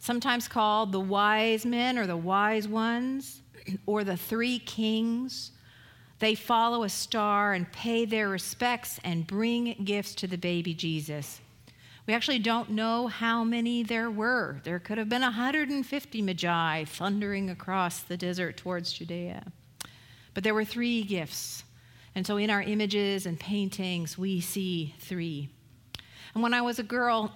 sometimes called the wise men or the wise ones or the three kings. They follow a star and pay their respects and bring gifts to the baby Jesus. We actually don't know how many there were. There could have been 150 magi thundering across the desert towards Judea. But there were three gifts. And so in our images and paintings, we see three. And when I was a girl,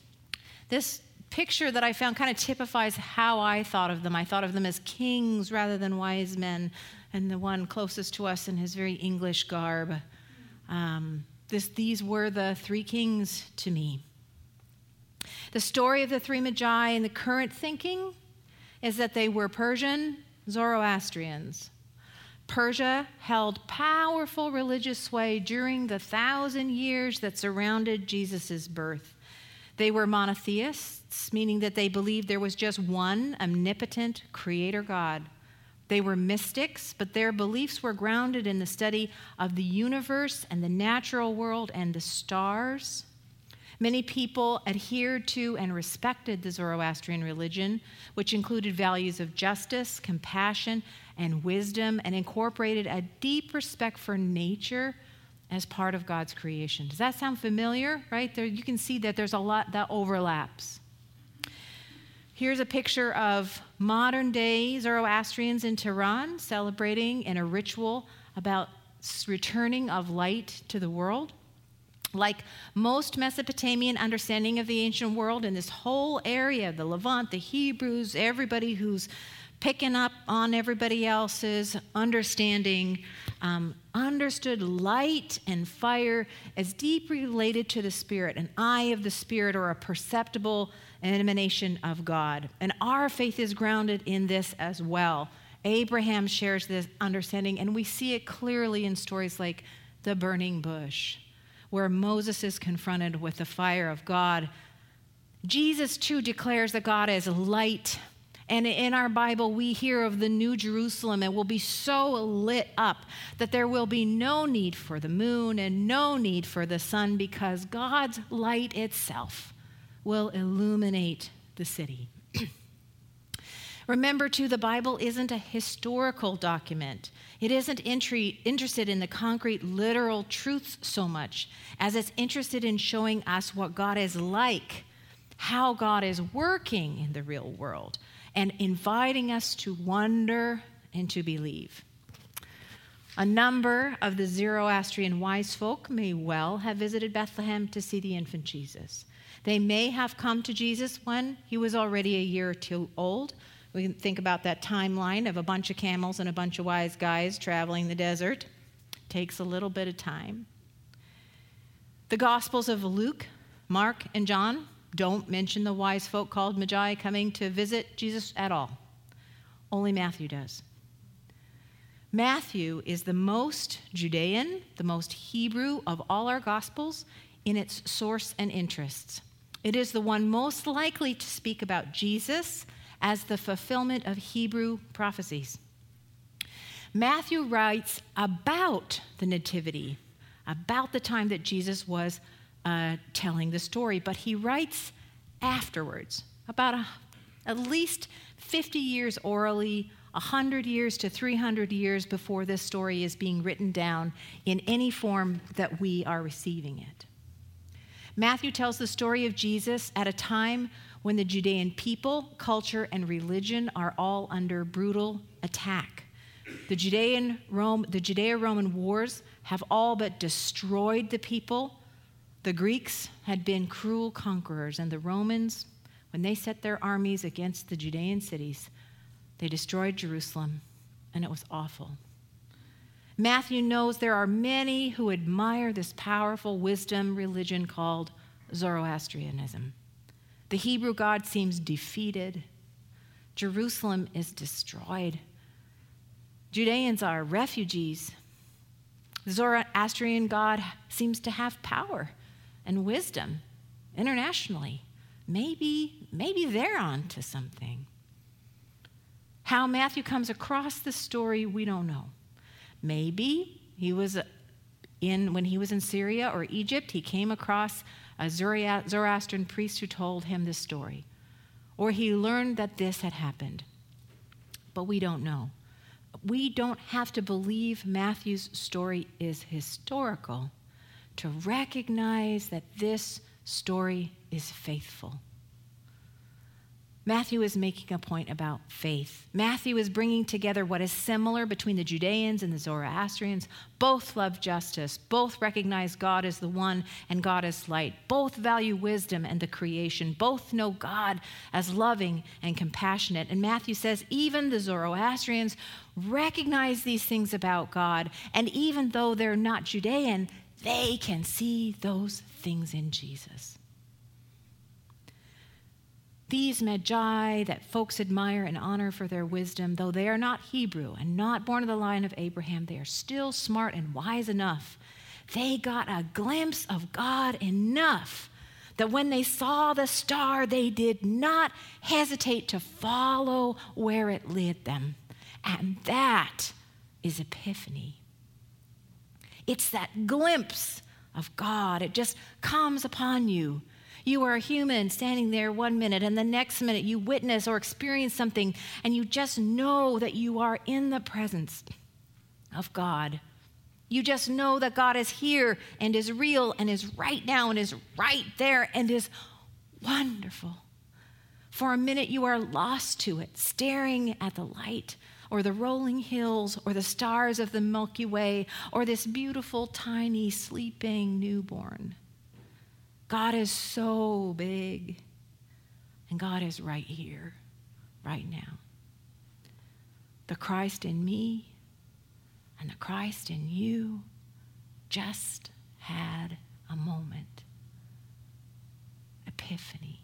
this picture that I found kind of typifies how I thought of them. I thought of them as kings rather than wise men, and the one closest to us in his very English garb. Um, this, these were the three kings to me. The story of the three magi in the current thinking is that they were Persian Zoroastrians. Persia held powerful religious sway during the thousand years that surrounded Jesus' birth. They were monotheists, meaning that they believed there was just one omnipotent creator God. They were mystics, but their beliefs were grounded in the study of the universe and the natural world and the stars. Many people adhered to and respected the Zoroastrian religion, which included values of justice, compassion, and wisdom, and incorporated a deep respect for nature as part of God's creation. Does that sound familiar? Right? There, you can see that there's a lot that overlaps. Here's a picture of modern day Zoroastrians in Tehran celebrating in a ritual about returning of light to the world. Like most Mesopotamian understanding of the ancient world in this whole area, the Levant, the Hebrews, everybody who's picking up on everybody else's understanding, um, understood light and fire as deeply related to the Spirit, an eye of the Spirit or a perceptible emanation of God. And our faith is grounded in this as well. Abraham shares this understanding, and we see it clearly in stories like the burning bush, where Moses is confronted with the fire of God. Jesus, too, declares that God is light and in our Bible, we hear of the New Jerusalem. It will be so lit up that there will be no need for the moon and no need for the sun because God's light itself will illuminate the city. Remember, too, the Bible isn't a historical document. It isn't entry, interested in the concrete, literal truths so much as it's interested in showing us what God is like, how God is working in the real world, and inviting us to wonder and to believe. A number of the Zoroastrian wise folk may well have visited Bethlehem to see the infant Jesus. They may have come to Jesus when he was already a year or two old. We can think about that timeline of a bunch of camels and a bunch of wise guys traveling the desert. Takes a little bit of time. The Gospels of Luke, Mark, and John don't mention the wise folk called Magi coming to visit Jesus at all. Only Matthew does. Matthew is the most Judean, the most Hebrew of all our Gospels in its source and interests. It is the one most likely to speak about Jesus as the fulfillment of Hebrew prophecies. Matthew writes about the Nativity, about the time that Jesus was uh, telling the story, but he writes afterwards, about a, at least 50 years orally, 100 years to 300 years before this story is being written down in any form that we are receiving it. Matthew tells the story of Jesus at a time when the Judean people, culture, and religion are all under brutal attack. The Judean Rome, the Judeo-Roman wars have all but destroyed the people the Greeks had been cruel conquerors, and the Romans, when they set their armies against the Judean cities, they destroyed Jerusalem, and it was awful. Matthew knows there are many who admire this powerful wisdom religion called Zoroastrianism. The Hebrew God seems defeated. Jerusalem is destroyed. Judeans are refugees. The Zoroastrian God seems to have power and wisdom internationally. Maybe, maybe they're on to something. How Matthew comes across the story, we don't know. Maybe he was in when he was in Syria or Egypt, he came across a Zoroastrian priest who told him this story. Or he learned that this had happened. But we don't know. We don't have to believe Matthew's story is historical to recognize that this story is faithful. Matthew is making a point about faith. Matthew is bringing together what is similar between the Judeans and the Zoroastrians. Both love justice. Both recognize God as the one and God as light. Both value wisdom and the creation. Both know God as loving and compassionate. And Matthew says even the Zoroastrians recognize these things about God. And even though they're not Judean, they can see those things in Jesus. These magi that folks admire and honor for their wisdom, though they are not Hebrew and not born of the line of Abraham, they are still smart and wise enough. They got a glimpse of God enough that when they saw the star, they did not hesitate to follow where it led them. And that is epiphany. It's that glimpse of God. It just comes upon you you are a human standing there one minute, and the next minute you witness or experience something, and you just know that you are in the presence of God. You just know that God is here and is real and is right now and is right there and is wonderful. For a minute, you are lost to it, staring at the light or the rolling hills or the stars of the Milky Way or this beautiful, tiny, sleeping newborn. God is so big, and God is right here, right now. The Christ in me and the Christ in you just had a moment. Epiphany.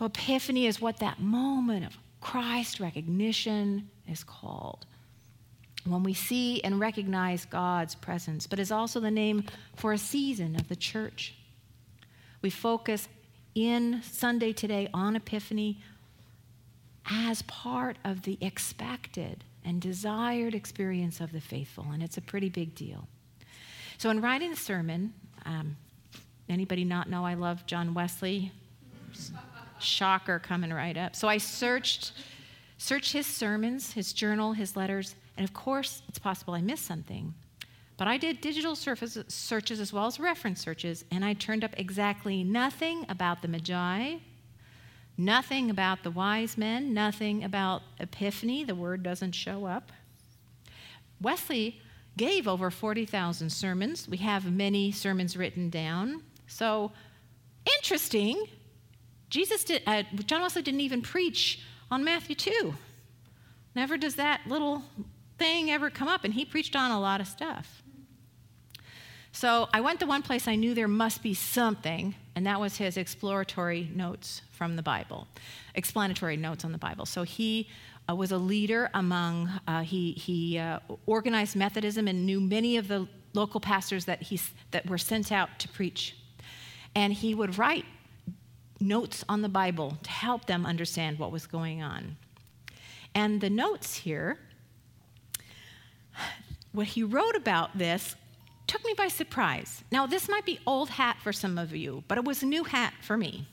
So, epiphany is what that moment of Christ recognition is called when we see and recognize God's presence, but is also the name for a season of the church. We focus in Sunday today on Epiphany as part of the expected and desired experience of the faithful, and it's a pretty big deal. So, in writing the sermon, um, anybody not know I love John Wesley? Shocker coming right up. So I searched, searched his sermons, his journal, his letters, and of course, it's possible I missed something. But I did digital searches as well as reference searches, and I turned up exactly nothing about the Magi, nothing about the wise men, nothing about Epiphany. The word doesn't show up. Wesley gave over 40,000 sermons. We have many sermons written down. So, interesting. Jesus did, uh, John Wesley didn't even preach on Matthew 2. Never does that little thing ever come up, and he preached on a lot of stuff. So I went to one place I knew there must be something, and that was his exploratory notes from the Bible, explanatory notes on the Bible. So he uh, was a leader among, uh, he, he uh, organized Methodism and knew many of the local pastors that, he, that were sent out to preach. And he would write notes on the Bible to help them understand what was going on. And the notes here what he wrote about this took me by surprise. Now, this might be old hat for some of you, but it was new hat for me.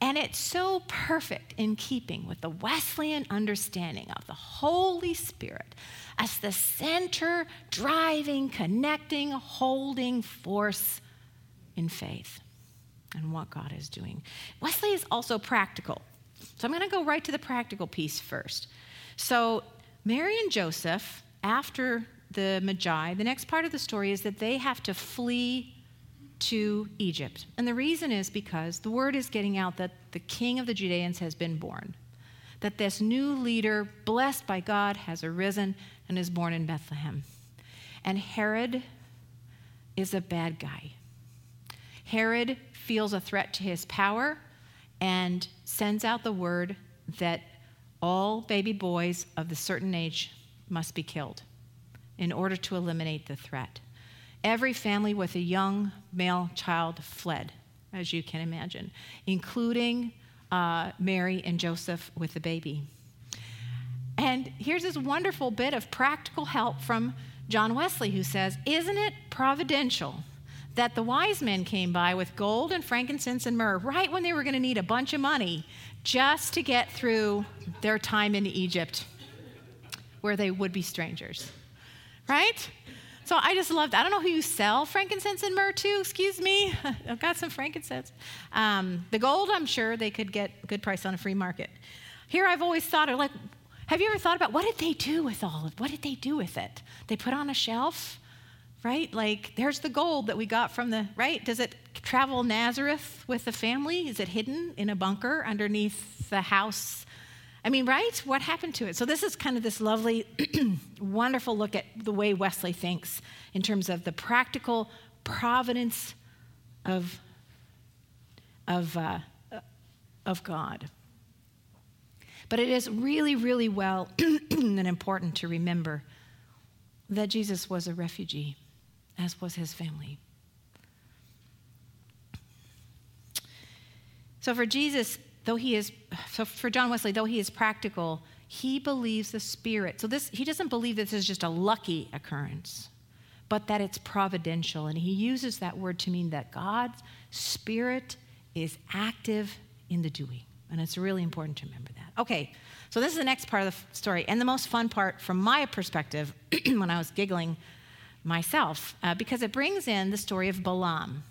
And it's so perfect in keeping with the Wesleyan understanding of the Holy Spirit as the center, driving, connecting, holding force in faith and what God is doing. Wesley is also practical. So I'm going to go right to the practical piece first. So, Mary and Joseph after the Magi, the next part of the story is that they have to flee to Egypt. And the reason is because the word is getting out that the king of the Judeans has been born, that this new leader, blessed by God, has arisen and is born in Bethlehem. And Herod is a bad guy. Herod feels a threat to his power and sends out the word that all baby boys of the certain age must be killed in order to eliminate the threat. Every family with a young male child fled, as you can imagine, including uh, Mary and Joseph with the baby. And here's this wonderful bit of practical help from John Wesley, who says, Isn't it providential that the wise men came by with gold and frankincense and myrrh right when they were going to need a bunch of money just to get through their time in Egypt, where they would be strangers? Right? So I just loved. I don't know who you sell frankincense and myrrh to. Excuse me, I've got some frankincense. Um, the gold, I'm sure they could get a good price on a free market. Here, I've always thought like, have you ever thought about what did they do with all of? What did they do with it? They put on a shelf, right? Like there's the gold that we got from the right. Does it travel Nazareth with the family? Is it hidden in a bunker underneath the house? I mean, right? What happened to it? So, this is kind of this lovely, wonderful look at the way Wesley thinks in terms of the practical providence of, of, uh, of God. But it is really, really well and important to remember that Jesus was a refugee, as was his family. So, for Jesus, though he is, so for John Wesley, though he is practical, he believes the Spirit. So this, he doesn't believe this is just a lucky occurrence, but that it's providential. And he uses that word to mean that God's Spirit is active in the doing. And it's really important to remember that. Okay, so this is the next part of the story. And the most fun part from my perspective when I was giggling myself, uh, because it brings in the story of Balaam.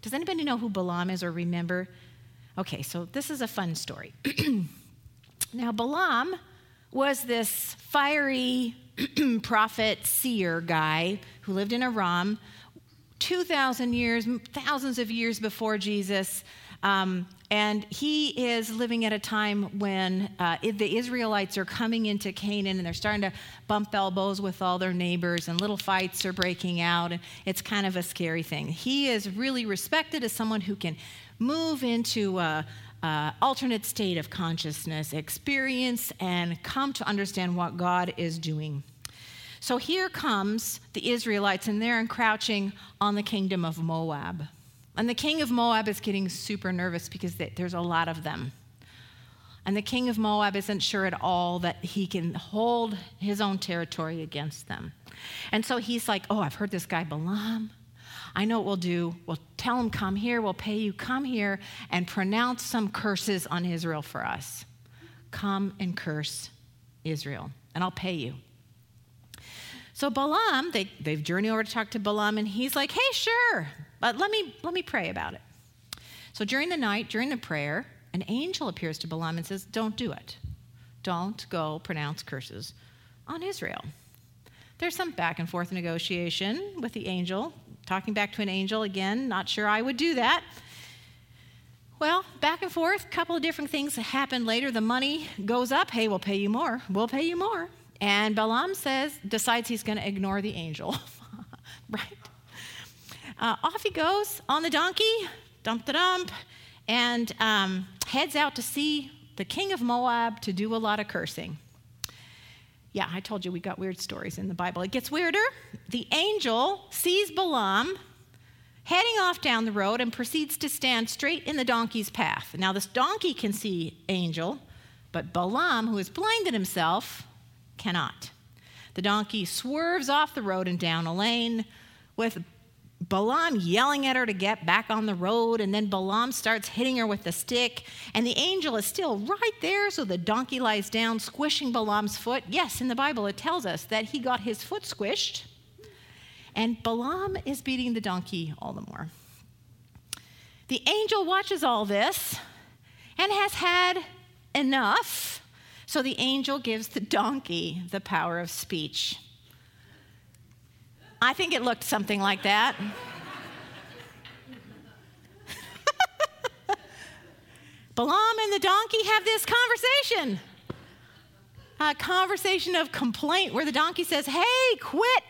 Does anybody know who Balaam is or remember? Okay, so this is a fun story. now, Balaam was this fiery prophet, seer guy who lived in Aram 2,000 years, thousands of years before Jesus. Um, and he is living at a time when uh, the Israelites are coming into Canaan and they're starting to bump elbows with all their neighbors, and little fights are breaking out. And it's kind of a scary thing. He is really respected as someone who can move into a, alternate state of consciousness, experience, and come to understand what God is doing. So here comes the Israelites, and they're encroaching on the kingdom of Moab. And the king of Moab is getting super nervous because there's a lot of them. And the king of Moab isn't sure at all that he can hold his own territory against them. And so he's like, Oh, I've heard this guy Balaam. I know what we'll do. We'll tell him, come here, we'll pay you, come here and pronounce some curses on Israel for us. Come and curse Israel, and I'll pay you. So Balaam, they, they've journeyed over to talk to Balaam, and he's like, hey, sure, but let me, let me pray about it. So during the night, during the prayer, an angel appears to Balaam and says, Don't do it. Don't go pronounce curses on Israel. There's some back and forth negotiation with the angel talking back to an angel again, not sure I would do that. Well, back and forth, a couple of different things happen later. The money goes up. Hey, we'll pay you more. We'll pay you more. And Balaam says, decides he's going to ignore the angel. right? Uh, off he goes on the donkey, dump the dump, and um, heads out to see the king of Moab to do a lot of cursing. Yeah, I told you we got weird stories in the Bible. It gets weirder. The angel sees Balaam heading off down the road and proceeds to stand straight in the donkey's path. Now, this donkey can see angel, but Balaam, who is blinded himself, cannot. The donkey swerves off the road and down a lane with Balaam yelling at her to get back on the road, and then Balaam starts hitting her with the stick, and the angel is still right there, so the donkey lies down, squishing Balaam's foot. Yes, in the Bible it tells us that he got his foot squished, and Balaam is beating the donkey all the more. The angel watches all this and has had enough, so the angel gives the donkey the power of speech. I think it looked something like that. Balaam and the donkey have this conversation. A conversation of complaint where the donkey says, Hey, quit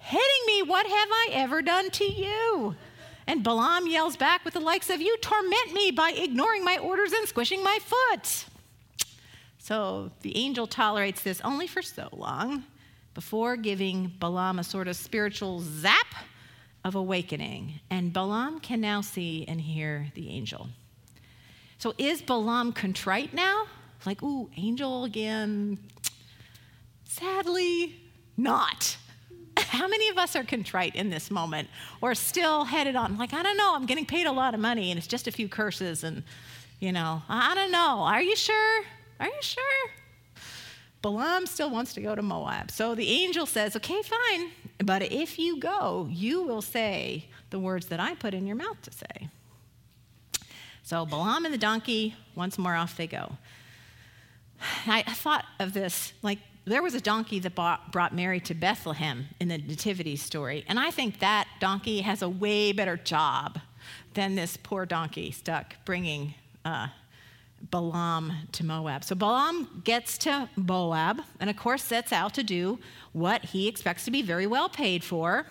hitting me. What have I ever done to you? And Balaam yells back with the likes of, You torment me by ignoring my orders and squishing my foot. So the angel tolerates this only for so long before giving Balaam a sort of spiritual zap of awakening. And Balaam can now see and hear the angel. So is Balaam contrite now? Like, ooh, angel again? Sadly, not. How many of us are contrite in this moment or still headed on? Like, I don't know, I'm getting paid a lot of money and it's just a few curses and, you know, I don't know. Are you sure? Are you sure? Balaam still wants to go to Moab. So the angel says, Okay, fine, but if you go, you will say the words that I put in your mouth to say. So Balaam and the donkey, once more off they go. I, thought of this like there was a donkey that brought Mary to Bethlehem in the Nativity story, and I think that donkey has a way better job than this poor donkey stuck bringing uh, Balaam to Moab. So Balaam gets to Moab and, of course, sets out to do what he expects to be very well paid for.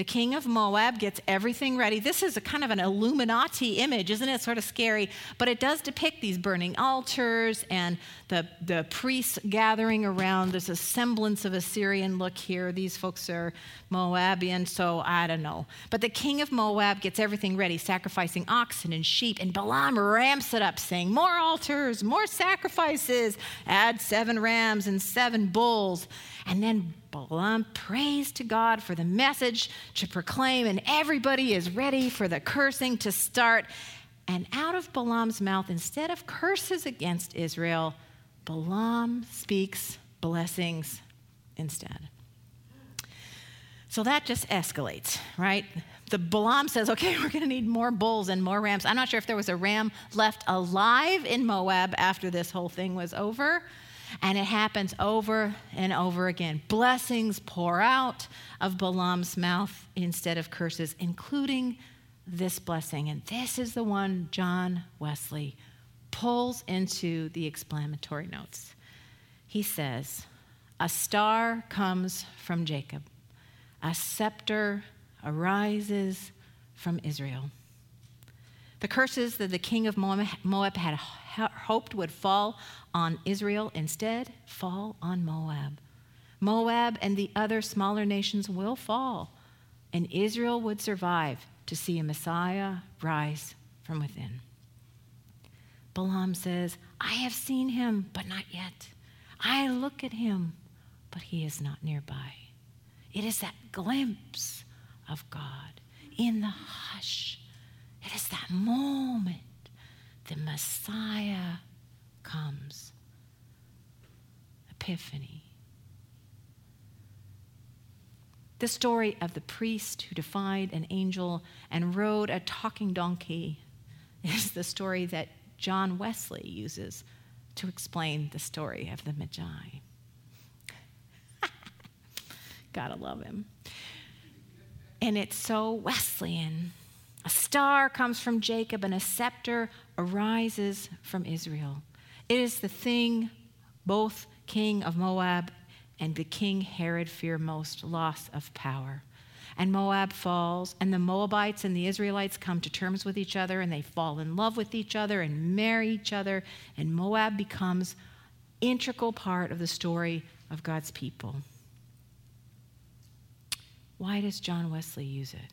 The king of Moab gets everything ready. This is a kind of an Illuminati image, isn't it? Sort of scary, but it does depict these burning altars and the, the priests gathering around. There's a semblance of Assyrian look here. These folks are Moabian, so I don't know. But the king of Moab gets everything ready, sacrificing oxen and sheep, and Balaam ramps it up, saying, More altars, more sacrifices, add seven rams and seven bulls. And then Balaam prays to God for the message to proclaim, and everybody is ready for the cursing to start. And out of Balaam's mouth, instead of curses against Israel, Balaam speaks blessings instead. So that just escalates, right? The Balaam says, okay, we're going to need more bulls and more rams. I'm not sure if there was a ram left alive in Moab after this whole thing was over. And it happens over and over again. Blessings pour out of Balaam's mouth instead of curses, including this blessing. And this is the one John Wesley pulls into the explanatory notes. He says, A star comes from Jacob, a scepter arises from Israel. The curses that the king of Moab had hoped would fall on Israel instead fall on Moab. Moab and the other smaller nations will fall, and Israel would survive to see a Messiah rise from within. Balaam says, I have seen him, but not yet. I look at him, but he is not nearby. It is that glimpse of God in the hush it is that moment the Messiah comes. Epiphany. The story of the priest who defied an angel and rode a talking donkey is the story that John Wesley uses to explain the story of the Magi. Gotta love him. And it's so Wesleyan a star comes from Jacob, and a scepter arises from Israel. It is the thing both king of Moab and the king Herod fear most loss of power. And Moab falls, and the Moabites and the Israelites come to terms with each other, and they fall in love with each other and marry each other, and Moab becomes integral part of the story of God's people. Why does John Wesley use it?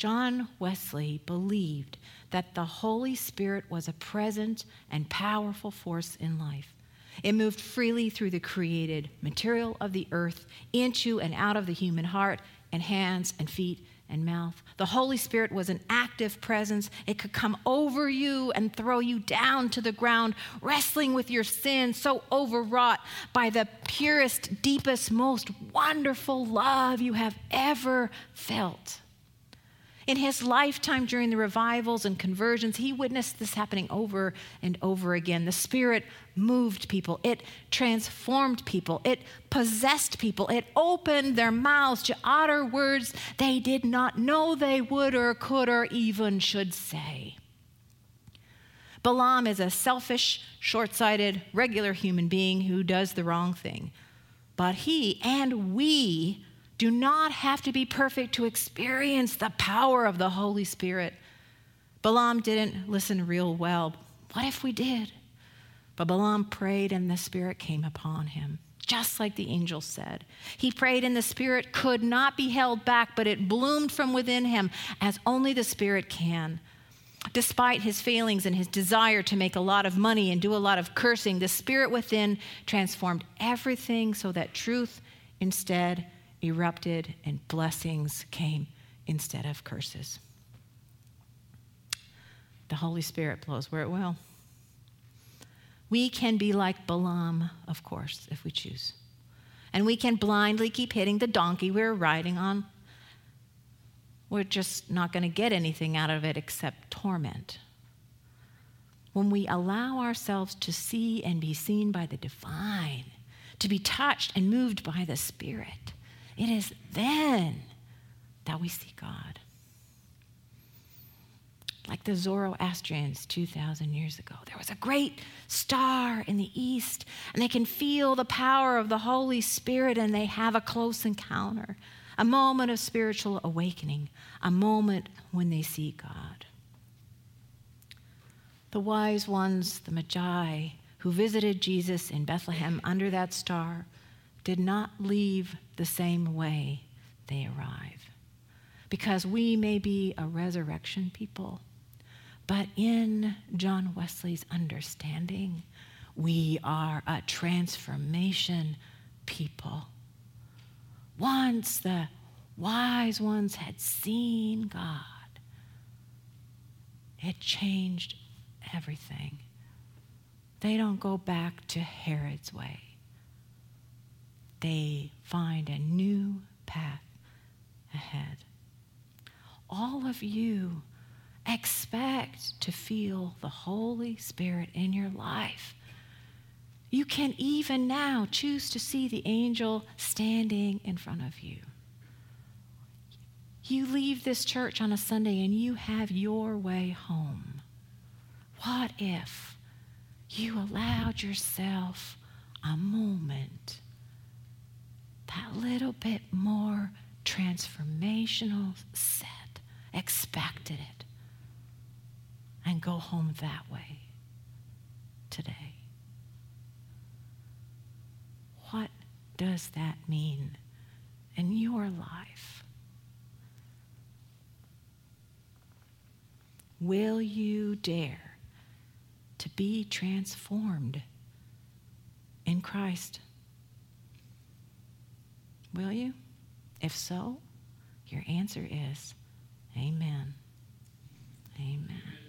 John Wesley believed that the Holy Spirit was a present and powerful force in life. It moved freely through the created material of the earth into and out of the human heart and hands and feet and mouth. The Holy Spirit was an active presence. It could come over you and throw you down to the ground, wrestling with your sin, so overwrought by the purest, deepest, most wonderful love you have ever felt. In his lifetime during the revivals and conversions, he witnessed this happening over and over again. The Spirit moved people, it transformed people, it possessed people, it opened their mouths to utter words they did not know they would or could or even should say. Balaam is a selfish, short sighted, regular human being who does the wrong thing. But he and we do not have to be perfect to experience the power of the Holy Spirit. Balaam didn't listen real well. What if we did? But Balaam prayed and the Spirit came upon him, just like the angel said. He prayed and the Spirit could not be held back, but it bloomed from within him as only the Spirit can. Despite his failings and his desire to make a lot of money and do a lot of cursing, the Spirit within transformed everything so that truth instead erupted and blessings came instead of curses. The Holy Spirit blows where it will. We can be like Balaam, of course, if we choose. And we can blindly keep hitting the donkey we're riding on. We're just not going to get anything out of it except torment. When we allow ourselves to see and be seen by the divine, to be touched and moved by the Spirit, it is then that we see God like the Zoroastrians 2,000 years ago. There was a great star in the east, and they can feel the power of the Holy Spirit, and they have a close encounter, a moment of spiritual awakening, a moment when they see God. The wise ones, the Magi, who visited Jesus in Bethlehem under that star, did not leave the same way they arrive. Because we may be a resurrection people but in John Wesley's understanding, we are a transformation people. Once the wise ones had seen God, it changed everything. They don't go back to Herod's way, they find a new path ahead. All of you expect to feel the Holy Spirit in your life. You can even now choose to see the angel standing in front of you. You leave this church on a Sunday and you have your way home. What if you allowed yourself a moment, that little bit more transformational set, expected it? and go home that way today. What does that mean in your life? Will you dare to be transformed in Christ? Will you? If so, your answer is Amen. Amen.